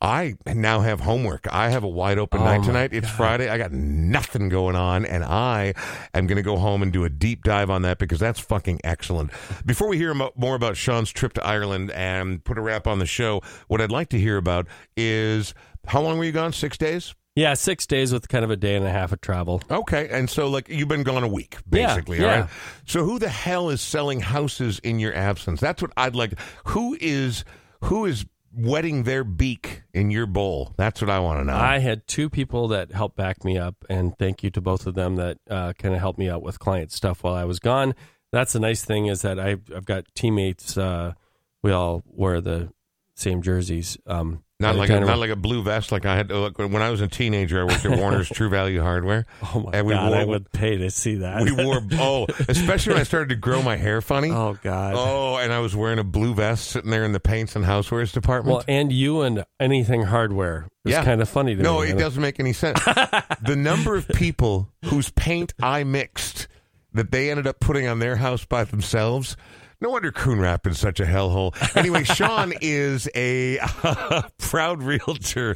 Speaker 1: I now have homework. I have a wide open
Speaker 3: Oh,
Speaker 1: night tonight. It's Friday. I got nothing going on, and I am going to go home and do a deep dive on that because that's fucking excellent. Before we hear mo- more about Sean's trip to Ireland and put a wrap on the show, what I'd like to hear about is how long were you gone? Six days?
Speaker 3: Yeah, six days with kind of a day and a half of travel.
Speaker 1: Okay, and so like you've been gone a week,
Speaker 3: Yeah,
Speaker 1: basically.
Speaker 3: yeah.
Speaker 1: All right. So who the hell is selling houses in your absence? That's what I'd like. Who is who is wetting their beak in your bowl? That's what I want to know.
Speaker 3: I had two people that helped back me up, and thank you to both of them that uh, kind of helped me out with client stuff while I was gone. That's the nice thing is that I've, I've got teammates. Uh, we all wear the same jerseys. Um,
Speaker 1: Not like a, not like a blue vest like I had. to Look, when I was a teenager, I worked at Warner's True Value Hardware.
Speaker 3: Oh my
Speaker 1: and we
Speaker 3: god!
Speaker 1: wore-
Speaker 3: I would pay to see that.
Speaker 1: We wore oh, especially when I started to grow my hair funny.
Speaker 3: oh god.
Speaker 1: Oh, and I was wearing a blue vest sitting there in the paints and housewares department.
Speaker 3: Well, and you and anything hardware is
Speaker 1: Yeah.
Speaker 3: kind of funny to
Speaker 1: no,
Speaker 3: me.
Speaker 1: No, it doesn't make any sense. the number of people whose paint I mixed that they ended up putting on their house by themselves. No wonder Coon Rapids such a hellhole. Anyway, Sean is a proud realtor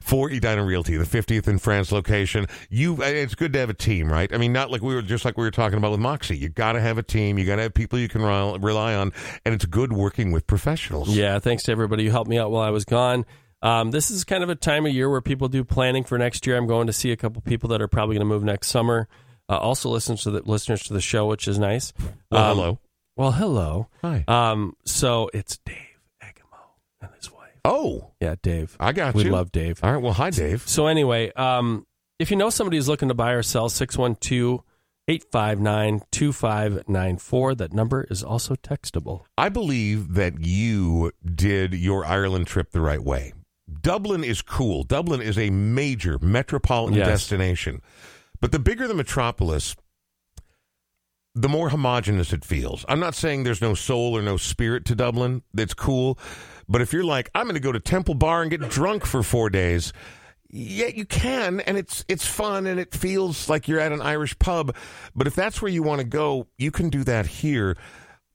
Speaker 1: for Edina Realty, the 50th and France location. You, it's good to have a team, right? I mean, not like we were just like we were talking about with Moxie. You got to have a team. You got to have people you can rely, rely on, and it's good working with professionals.
Speaker 3: Yeah, thanks to everybody who helped me out while I was gone. Um, this is kind of a time of year where people do planning for next year. I'm going to see a couple people that are probably going to move next summer. Uh, also, listens to the listeners to the show, which is nice.
Speaker 1: Well,
Speaker 3: Um,
Speaker 1: hello.
Speaker 3: Well, hello.
Speaker 1: Hi.
Speaker 3: Um, so it's Dave Agamo and his wife.
Speaker 1: Oh,
Speaker 3: Yeah, Dave.
Speaker 1: I got you.
Speaker 3: we
Speaker 1: you.
Speaker 3: love Dave.
Speaker 1: All right. Well, hi, Dave.
Speaker 3: So anyway, um, if you know somebody who's looking to buy or sell, 612 859 2594. That number is also textable.
Speaker 1: I believe that you did your Ireland trip the right way. Dublin is cool. Dublin is a major metropolitan
Speaker 3: Yes.
Speaker 1: destination. But the bigger the metropolis, the more homogenous it feels. I'm not saying there's no soul or no spirit to Dublin. That's cool. But if you're like, I'm going to go to Temple Bar and get drunk for four days, yeah, you can, and it's it's fun, and it feels like you're at an Irish pub. But if that's where you want to go, you can do that here.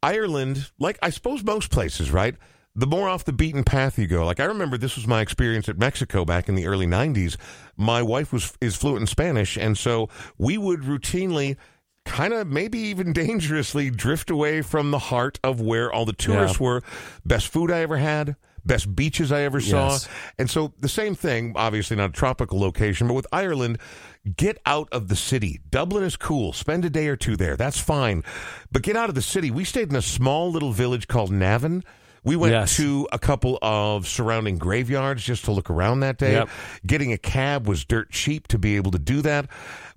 Speaker 1: Ireland, like I suppose most places, right? The more off the beaten path you go. Like I remember this was my experience at Mexico back in the early 90s. My wife was is fluent in Spanish and so we would routinely kind of maybe even dangerously drift away from the heart of where all the tourists were. Best food I ever had, best beaches I ever saw.
Speaker 3: Yes.
Speaker 1: And so the same thing, obviously not a tropical location, but with Ireland, get out of the city. Dublin is cool. Spend a day or two there. That's fine. But get out of the city. We stayed in a small little village called Navan. We went
Speaker 3: Yes.
Speaker 1: to a couple of surrounding graveyards just to look around that day.
Speaker 3: Yep.
Speaker 1: Getting a cab was dirt cheap to be able to do that.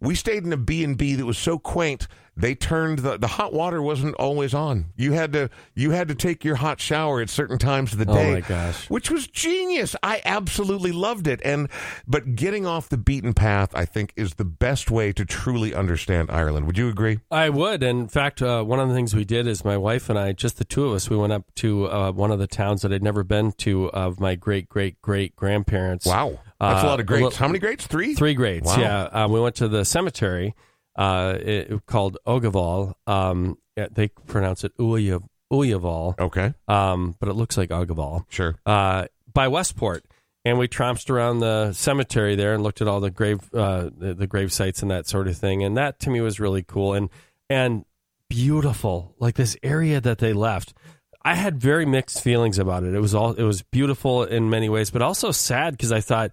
Speaker 1: We stayed in a B&B that was so quaint. They turned the, the hot water wasn't always on. You had to you had to take your hot shower at certain times of the day.
Speaker 3: Oh, my gosh.
Speaker 1: which was genius. I absolutely loved it. And but getting off the beaten path, I think, is the best way to truly understand Ireland. Would you agree?
Speaker 3: I would. In fact, uh, one of the things we did is my wife and I, just the two of us, we went up to uh, one of the towns that I'd never been to of my great great great grandparents.
Speaker 1: Wow, that's a
Speaker 3: Uh,
Speaker 1: lot of greats.
Speaker 3: look-
Speaker 1: How many greats? Three.
Speaker 3: Three grades,
Speaker 1: Wow.
Speaker 3: yeah. Um, we went to the cemetery uh, it, called Ogaval. Um, they pronounce it Uyav- Uyaval,
Speaker 1: Okay,
Speaker 3: um, but it looks like Ogaval.
Speaker 1: sure.
Speaker 3: Uh, by Westport. And we trounced around the cemetery there and looked at all the grave uh, the, the grave sites and that sort of thing. And that to me was really cool and and beautiful. Like this area that they left. I had very mixed feelings about it. It was all it was beautiful in many ways, but also sad because I thought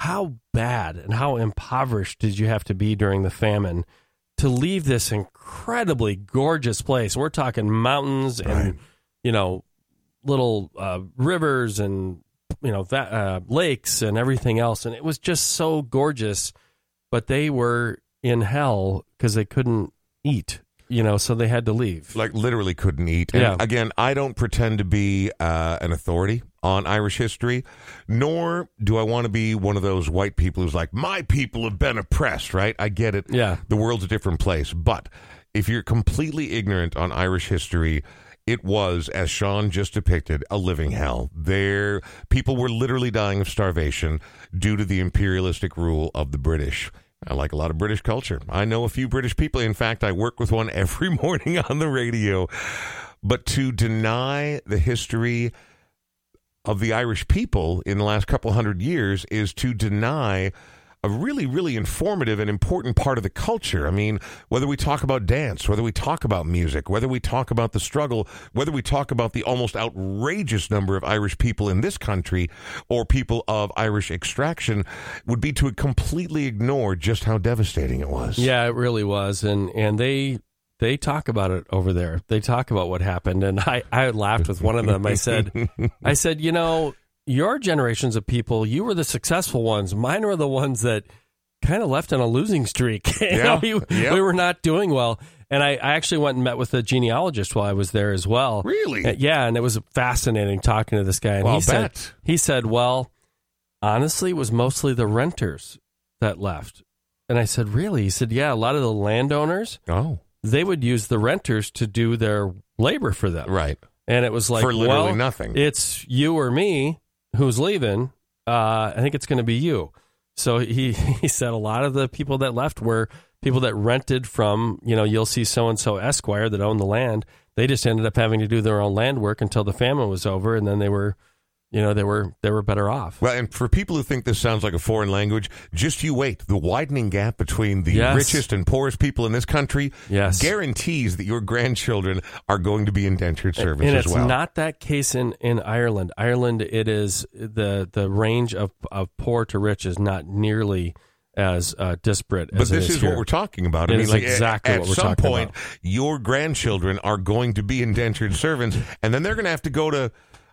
Speaker 3: how bad and how impoverished did you have to be during the famine to leave this incredibly gorgeous place? We're talking mountains and you know little uh, rivers and you know va- uh, lakes and everything else, and it was just so gorgeous. But they were in hell because they couldn't eat, you know, so they had to leave.
Speaker 1: Like literally couldn't eat. And
Speaker 3: Yeah.
Speaker 1: again, I don't pretend to be uh, an authority on Irish history, nor do I want to be one of those white people who's like, my people have been oppressed. Right? I get it.
Speaker 3: Yeah.
Speaker 1: the world's a different place. But if you're completely ignorant on Irish history, it was, as Sean just depicted, a living hell. There, people were literally dying of starvation due to the imperialistic rule of the British. I like a lot of British culture. I know a few British people. In fact, I work with one every morning on the radio. But to deny the history of the Irish people in the last couple hundred years is to deny a really, really informative and important part of the culture. I mean, whether we talk about dance, whether we talk about music, whether we talk about the struggle, whether we talk about the almost outrageous number of Irish people in this country or people of Irish extraction, would be to completely ignore just how devastating it was.
Speaker 3: Yeah, it really was, and and they they talk about it over there. They talk about what happened, and I I laughed with one of them. I said, I said, you know, your generations of people, you were the successful ones. Mine were the ones that kind of left on a losing streak. You
Speaker 1: Yeah,
Speaker 3: know, we,
Speaker 1: yep.
Speaker 3: we were not doing well. And I, I actually went and met with a genealogist while I was there as well.
Speaker 1: Really?
Speaker 3: Uh, Yeah, and it was fascinating talking to this guy. And
Speaker 1: Well,
Speaker 3: he said,
Speaker 1: bet.
Speaker 3: he said, well, honestly, it was mostly the renters that left. And I said, really? He said, yeah, a lot of the landowners,
Speaker 1: Oh,
Speaker 3: they would use the renters to do their labor for them.
Speaker 1: right.
Speaker 3: And it was like,
Speaker 1: For literally
Speaker 3: well,
Speaker 1: nothing.
Speaker 3: It's you or me who's leaving. Uh, I think it's going to be you. So he, he said a lot of the people that left were people that rented from, you know, you'll see so and so Esquire that owned the land. They just ended up having to do their own land work until the famine was over, and then they were, you know, they were they were better off.
Speaker 1: Well, and for people who think this sounds like a foreign language, just you wait. The widening gap between the
Speaker 3: Yes.
Speaker 1: richest and poorest people in this country
Speaker 3: Yes.
Speaker 1: guarantees that your grandchildren are going to be indentured servants
Speaker 3: and
Speaker 1: as
Speaker 3: it's
Speaker 1: well.
Speaker 3: not that case in, in Ireland. Ireland, it is the the range of, of poor to rich is not nearly as uh, disparate
Speaker 1: but
Speaker 3: as it
Speaker 1: this
Speaker 3: is,
Speaker 1: what we're talking about.
Speaker 3: It
Speaker 1: I mean,
Speaker 3: is
Speaker 1: like,
Speaker 3: exactly
Speaker 1: at,
Speaker 3: what we're
Speaker 1: at some point,
Speaker 3: about.
Speaker 1: your grandchildren are going to be indentured servants, and then they're going to have to go to.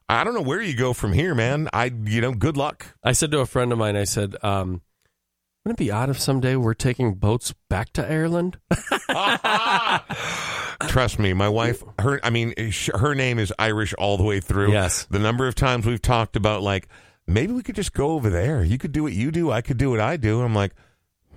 Speaker 1: I don't know where you go from here, man. I, you know, good luck.
Speaker 3: I said to a friend of mine, I said, um, wouldn't it be odd if someday we're taking boats back to Ireland?
Speaker 1: Trust me, my wife. Her, I mean, her name is Irish all the way through.
Speaker 3: Yes.
Speaker 1: The number of times we've talked about like maybe we could just go over there. You could do what you do. I could do what I do. I'm like,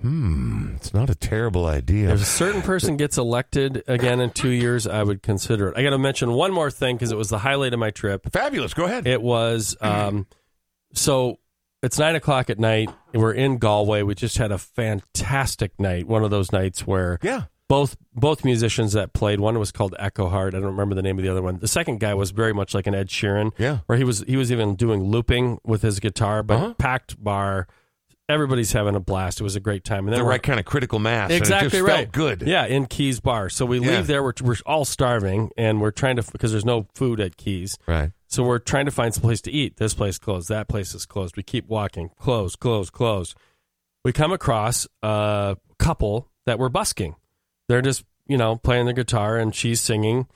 Speaker 1: hmm, it's not a terrible idea.
Speaker 3: If a certain person gets elected again in two years, I would consider it. I got to mention one more thing because it was the highlight of my trip.
Speaker 1: Fabulous. Go ahead.
Speaker 3: It was um, so it's nine o'clock at night. We're in Galway. We just had a fantastic night. One of those nights where
Speaker 1: yeah.
Speaker 3: both both musicians that played. One was called Echo Heart. I don't remember the name of the other one. The second guy was very much like an Ed Sheeran.
Speaker 1: Yeah.
Speaker 3: where he was he was even doing looping with his guitar, but
Speaker 1: Uh-huh.
Speaker 3: packed bar. Everybody's having a blast. It was a great time. And
Speaker 1: The
Speaker 3: then we're-
Speaker 1: right kind of critical mass.
Speaker 3: Exactly
Speaker 1: just
Speaker 3: right.
Speaker 1: Felt good.
Speaker 3: Yeah, in Quays Bar. So we
Speaker 1: Yeah.
Speaker 3: leave there. We're, we're all starving, and we're trying to because there's no food at Quays.
Speaker 1: Right.
Speaker 3: So we're trying to find some place to eat. This place closed. That place is closed. We keep walking. Close, close, close. We come across a couple that were busking. They're just, you know, playing their guitar and she's singing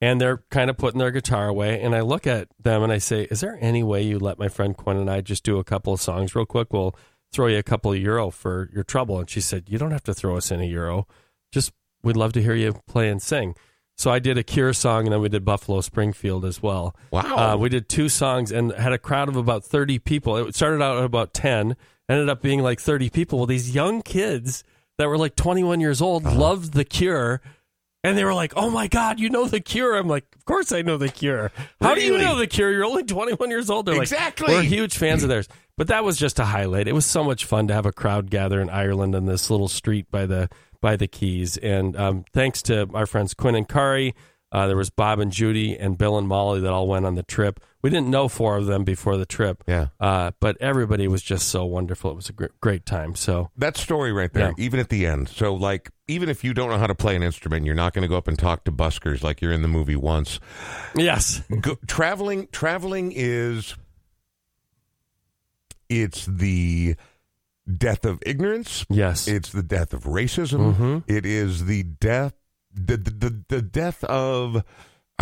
Speaker 3: and they're kind of putting their guitar away. And I look at them and I say, Is there any way you let my friend Quinn and I just do a couple of songs real quick? We'll throw you a couple of euro for your trouble. And she said, You don't have to throw us any euro. Just, we'd love to hear you play and sing. So I did a Cure song and then we did Buffalo Springfield as well.
Speaker 1: Wow.
Speaker 3: Uh, we did two songs and had a crowd of about 30 people. It started out at about 10, ended up being like 30 people. Well, these young kids that were like 21 years old
Speaker 1: Uh-huh.
Speaker 3: loved The Cure. And they were like, oh my God, you know The Cure. I'm like, of course I know The Cure. How do you know The Cure? You're only 21 years old. They're
Speaker 1: Exactly.
Speaker 3: like, we're huge fans of theirs. But that was just a highlight. It was so much fun to have a crowd gather in Ireland in this little street by the by the Quays. And um, thanks to our friends Quinn and Kari, uh, there was Bob and Judy and Bill and Molly that all went on the trip. We didn't know four of them before the trip.
Speaker 1: Yeah.
Speaker 3: Uh, but everybody was just so wonderful. It was a gr- great time. So
Speaker 1: That story right there,
Speaker 3: Yeah.
Speaker 1: even at the end. So, like, even if you don't know how to play an instrument, you're not going to go up and talk to buskers like you're in the movie once.
Speaker 3: yes,
Speaker 1: Go, traveling, traveling is it's the death of ignorance.
Speaker 3: yes,
Speaker 1: It's the death of racism.
Speaker 3: Mhm.
Speaker 1: It is the death, the, the the the death of.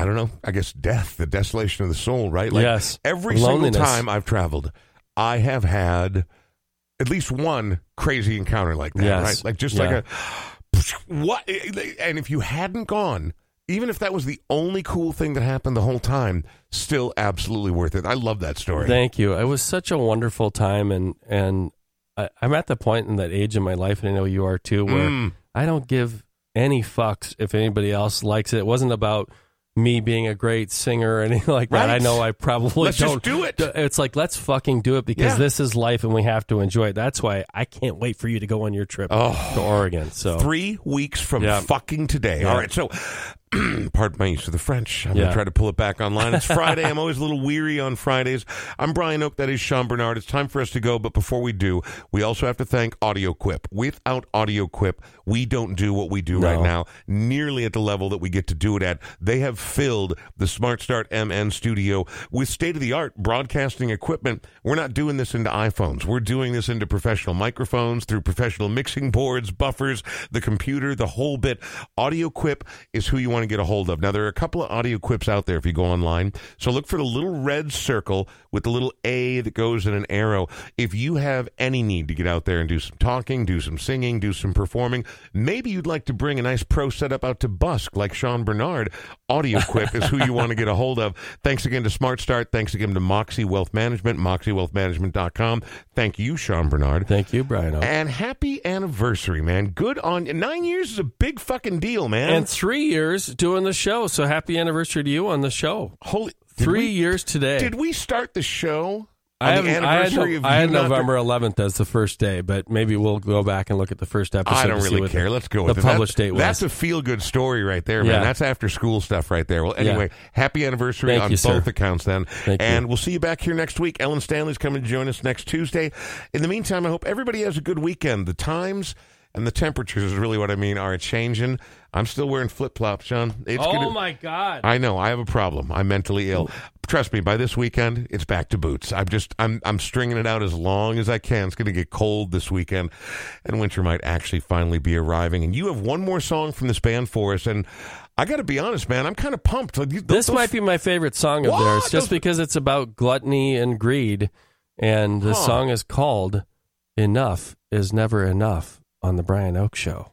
Speaker 1: I don't know. I guess death, the desolation of the soul, right? Like
Speaker 3: Yes.
Speaker 1: every single time I've traveled, I have had at least one crazy encounter like that,
Speaker 3: Yes.
Speaker 1: right? Like just
Speaker 3: Yeah.
Speaker 1: like a what? And if you hadn't gone, even if that was the only cool thing that happened the whole time, still absolutely worth it. I love that story.
Speaker 3: Thank you. It was such a wonderful time, and and I, I'm at the point in that age in my life, and I know you are too, where
Speaker 1: Mm.
Speaker 3: I don't give any fucks if anybody else likes it. It wasn't about
Speaker 4: me being a great singer or anything like that.
Speaker 1: Right.
Speaker 4: I know I probably
Speaker 1: Let's just
Speaker 4: don't
Speaker 1: do it.
Speaker 4: It's like let's fucking do it because
Speaker 1: Yeah.
Speaker 4: this is life and we have to enjoy it. That's why I can't wait for you to go on your trip
Speaker 1: Oh.
Speaker 4: to Oregon. So
Speaker 1: Three weeks from
Speaker 4: Yeah.
Speaker 1: fucking today.
Speaker 4: Yeah.
Speaker 1: All right, so pardon my use of the French. I'm
Speaker 4: Yeah.
Speaker 1: gonna try to pull it back online. It's Friday. I'm always a little weary on Fridays. I'm Brian Oake. That is Sean Bernard. It's time for us to go. But before we do, we also have to thank AudioQuip. Without AudioQuip, we don't do what we do
Speaker 4: No.
Speaker 1: right now nearly at the level that we get to do it at. They have filled the Smart Start MN studio with state of the art broadcasting equipment. We're not doing this into iPhones. We're doing this into professional microphones through professional mixing boards, buffers, the computer, the whole bit. AudioQuip is who you want to get a hold of. Now there are a couple of audio quips out there if you go online. So look for the little red circle with the little A that goes in an arrow. If you have any need to get out there and do some talking, do some singing, do some performing, maybe you'd like to bring a nice pro setup out to Busk like Sean Bernard. AudioQuip is who you want to get a hold of. Thanks again to Smart Start. Thanks again to Moxie Wealth Management, moxiewealthmanagement.com. Thank you, Sean Bernard.
Speaker 4: thank you, Brian. O.
Speaker 1: And happy anniversary, man. Good on you. nine years is a big fucking deal, man.
Speaker 4: And three years doing the show. So happy anniversary to you on the show.
Speaker 1: Holy
Speaker 4: Three
Speaker 1: we-
Speaker 4: years today.
Speaker 1: Did we start the show
Speaker 4: I,
Speaker 1: on the
Speaker 4: haven't- I had,
Speaker 1: anniversary
Speaker 4: no- I had
Speaker 1: you
Speaker 4: November 11th as the first day, but maybe we'll go back and look at the first episode.
Speaker 1: I don't really care.
Speaker 4: The,
Speaker 1: Let's go
Speaker 4: the
Speaker 1: with it.
Speaker 4: published
Speaker 1: That-
Speaker 4: date was.
Speaker 1: That's a feel good story right there, man.
Speaker 4: Yeah.
Speaker 1: That's after school stuff right there. Well,
Speaker 4: Yeah.
Speaker 1: anyway, happy anniversary
Speaker 4: Thank
Speaker 1: on
Speaker 4: you, sir.
Speaker 1: both accounts then.
Speaker 4: Thank you.
Speaker 1: and we'll see you back here next week. Ellen Stanley's coming to join us next Tuesday. In the meantime, I hope everybody has a good weekend. The times and the temperatures is really what I mean are changing. I'm still wearing flip flops, John. It's
Speaker 4: oh
Speaker 1: gonna,
Speaker 4: my God!
Speaker 1: I know I have a problem. I'm mentally ill. Trust me. By this weekend, it's back to boots. I'm just I'm I'm stringing it out as long as I can. It's going to get cold this weekend, and winter might actually finally be arriving. And you have one more song from this band for us, and I got to be honest, man. I'm kind of pumped. Like, you-
Speaker 4: this
Speaker 1: those-
Speaker 4: might be my favorite song of
Speaker 1: What?
Speaker 4: theirs, just
Speaker 1: Those-
Speaker 4: because it's about gluttony and greed, and the
Speaker 1: Huh.
Speaker 4: song is called "Enough Is Never Enough" on the Brian Oake Show.